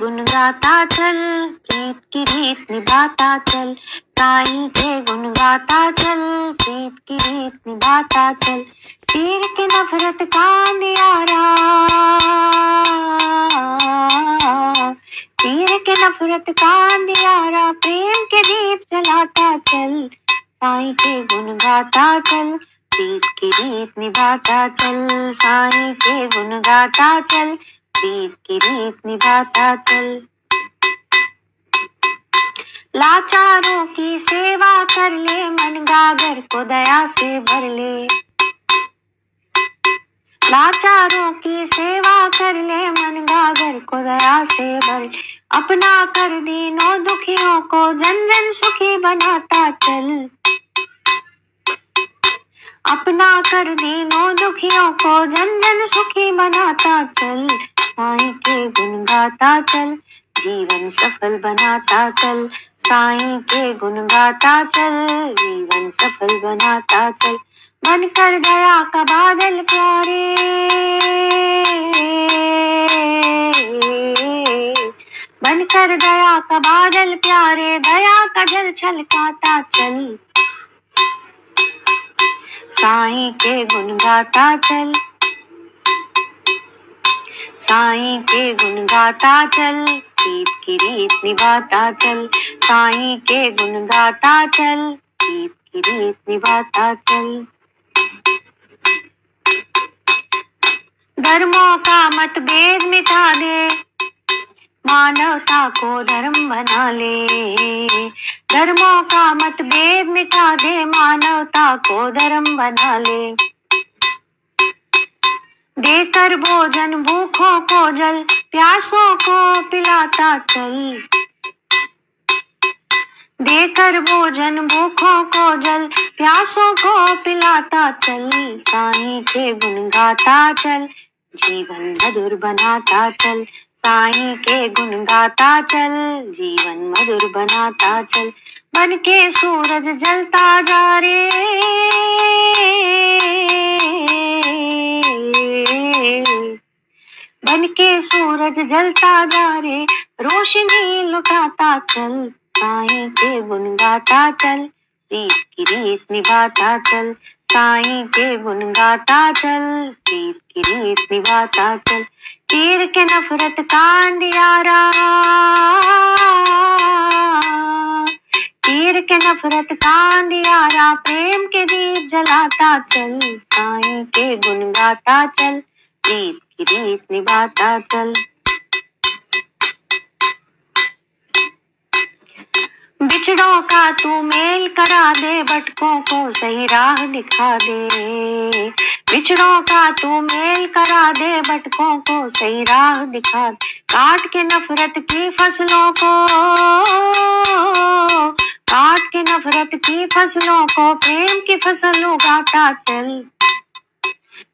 गुण गाता चल, प्रीत की रीत निभाता चल, साईं के गुण गाता चल, प्रीत की रीत निभाता चल, तीर के नफरत का नियारा। तीर के नफरत का नियारा, प्रेम के दीप जलाता चल, साईं के गुण गाता चल, प्रीत की रीत निभाता चल, साईं के गुण गाता चल प्रीत की रीत निभाता चल। लाचारों की सेवा कर ले, मन गागर को दया से भर ले। लाचारों की सेवा कर ले, मन गागर को दया से भर। अपना कर दीनों दुखियों को जन जन सुखी बनाता चल। अपना कर दीनों दुखियों को जन जन सुखी बनाता चल। साईं के गुण गाता चल, जीवन सफल बनाता चल। साईं के गुण गाता चल, जीवन सफल बनाता चल। बनकर गया का बादल प्यारे। बनकर गया का बादल प्यारे दया का जल छलकाता चल। साईं के गुण गाता चल साईं के गुण गाता चल प्रीत की रीत निभाता चल। साईं के गुण गाता चल प्रीत की रीत निभाता चल। धर्मों का मतभेद मिटा दे मानवता को धर्म बना ले। धर्मों का मतभेद मिटा दे मानवता को धर्म बना ले। देकर भोजन, भूखों को जल, प्यासों को पिलाता चल। देकर भोजन, भूखों को जल, प्यासों को पिलाता चल। साईं के गुण गाता चल, जीवन मधुर बनाता चल। साई के गुण गाता चल, जीवन मधुर बनाता चल। बन के सूरज जलता जा रे। बन के सूरज जलता जा रे रोशनी लुटाता चल, साई के गुण गाता चल रीत की रीत निभाता चल, साई के गुण गाता चल, प्रीत की रीत निभाता चल, तीर के नफरत का अंधियारा तीर के नफरत का प्रेम के दीप जलाता चल, साई के गुण गाता चल प्रीत की रीत निभाता चल बिछड़ों का तू मेल करा दे बटकों को सही राह दिखा दे बिछड़ों का तू मेल करा दे बटकों को सही राह दिखा दे काट के नफरत की फ़सलों को काट के नफरत की फ़सलों को प्रेम की फ़सल उगाता चल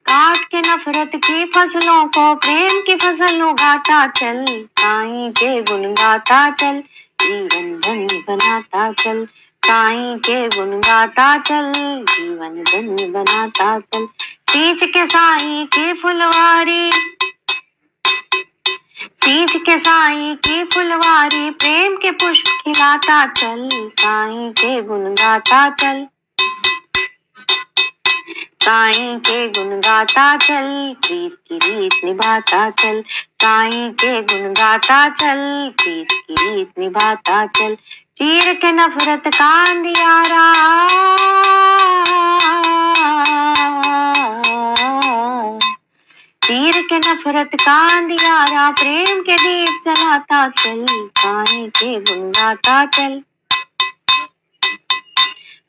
काट के नफरत की फ़सलों को, प्रेम की फ़सल उगाता चल। साईं के गुण गाता चल, जीवन धन्य बनाता चल। साईं के गुण गाता चल, जीवन धन्य बनाता चल। सींच के साईं की फुलवारी, सींच के साईं की फुलवारी, प्रेम के पुष्प खिलाता चल। साई के गुण गाता चल साईं के गुण गाता चल प्रीत की रीत निभाता चल। साईं के गुण गाता चल प्रीत की रीत निभाता चल। चीर के नफरत का अंधियारा चीर के नफरत का अंधियारा प्रेम के दीप जलाता चल। साईं के गुण गाता चल।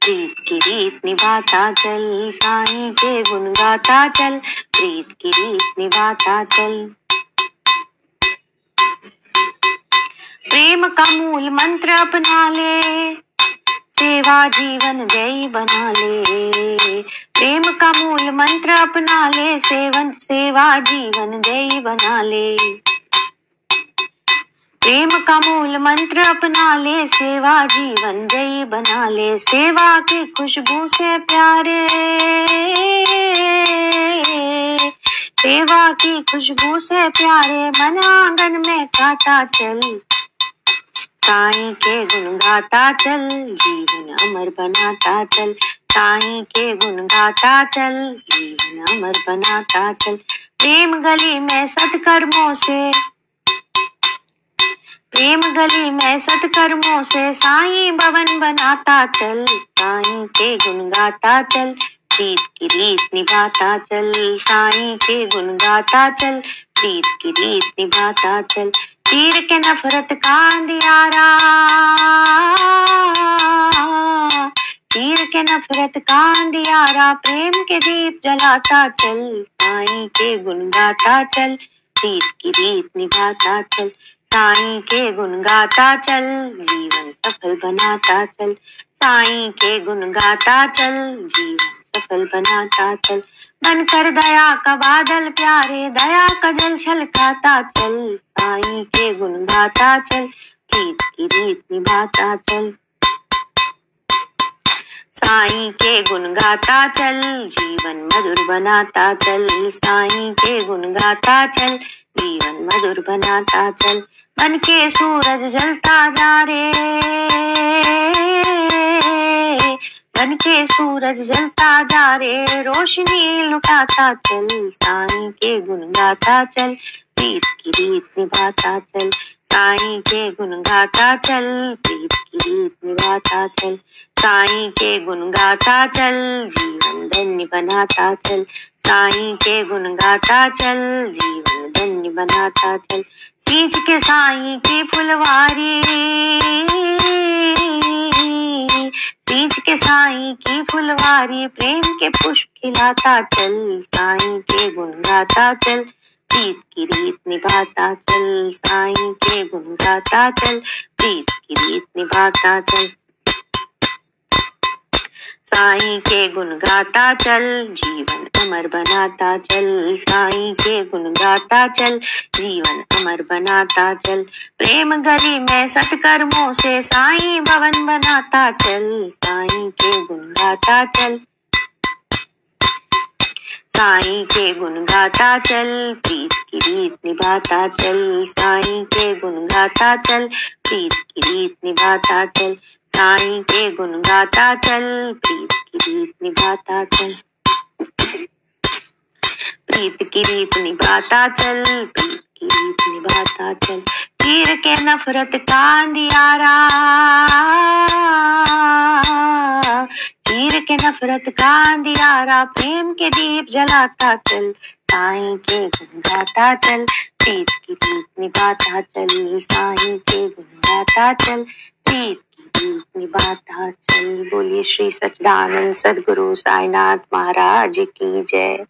प्रीत की रीत निभाता चल साईं के गुण गाता चल, प्रीत की रीत निभाता चल। प्रेम का मूल मंत्र अपना ले, सेवा जीवन दई बना ले। प्रेम का मूल मंत्र अपना ले, सेवन, सेवा जीवन दई बना ले। प्रेम का मूल मंत्र अपना ले, सेवा जीवन दई बना ले। सेवा की खुशबू से प्यारे। सेवा की खुशबू से प्यारे मन आँगन में काटा चल। साई के गुण गाता चल, जीवन अमर बनाता चल। साई के गुण गाता चल, जीवन अमर बनाता चल। प्रेम गली में सत्कर्मों से प्रेम गली में सत्कर्मों से साई भवन बनाता चल। साई के गुण गाता चल, प्रीत की रीत निभाता चल। साई के गुण गाता चल, प्रीत की रीत निभाता चल। चीर के नफरत का अंधियारा चीर के नफरत का अंधियारा प्रेम के दीप जलाता चल। साई के गुण गाता चल, प्रीत की रीत निभाता चल। साई के गुण गाता चल, जीवन सफल बनाता चल। साई के गुण गाता चल, जीवन सफल बनाता चल। बनकर दया का बादल, प्यारे दया का जल छलकाता चल। साई के गुण गाता चल प्रीत की रीत निभाता चल। साई के गुण गाता चल, जीवन मधुर बनाता चल। साई के गुण गाता चल जीवन मधुर बनाता चल बन के सूरज जलता जा रे। बन के सूरज जलता जा रे, रोशनी लुटाता चल, साई के गुण गाता चल, प्रीत की रीत निभाता चल, साई के गुण गाता चल, प्रीत की रीत निभाता चल। साई के गुण गाता चल, जीवन धन्य बनाता चल। साई के गुण गाता चल, जीवन धन्य बनाता चल। सींच के साई की फुलवारी, सींच के साई की फुलवारी, प्रेम के पुष्प खिलाता चल। साई के गुण गाता चल, प्रीत की रीत निभाता चल। साई के गुण गाता चल, प्रीत की रीत निभाता चल। साई के गुण गाता चल, जीवन अमर बनाता चल। साई के गुण गाता चल, जीवन अमर बनाता चल। प्रेम गली में सत्कर्मों से साई भवन बनाता चल। साई के गुण गाता चल। साई के गुण गाता चल, प्रीत की रीत निभाता चल, साई के गुण गाता चल, प्रीत की रीत निभाता चल, साई के गुण गाता चल, प्रीत की रीत निभाता चल। प्रीत की रीत निभाता चल, प्रीत की रीत निभाता चल चीर के नफरत का चीर के नफरत का अंधियारा प्रेम के दीप जलाता चल। साई के गुण चल। प्रीत की दीप निभाता चल। साई के गुण चल। प्रीत की दीप निभाता चल। बोलिए श्री सचदानंद सदगुरु साईनाथ महाराज की जय।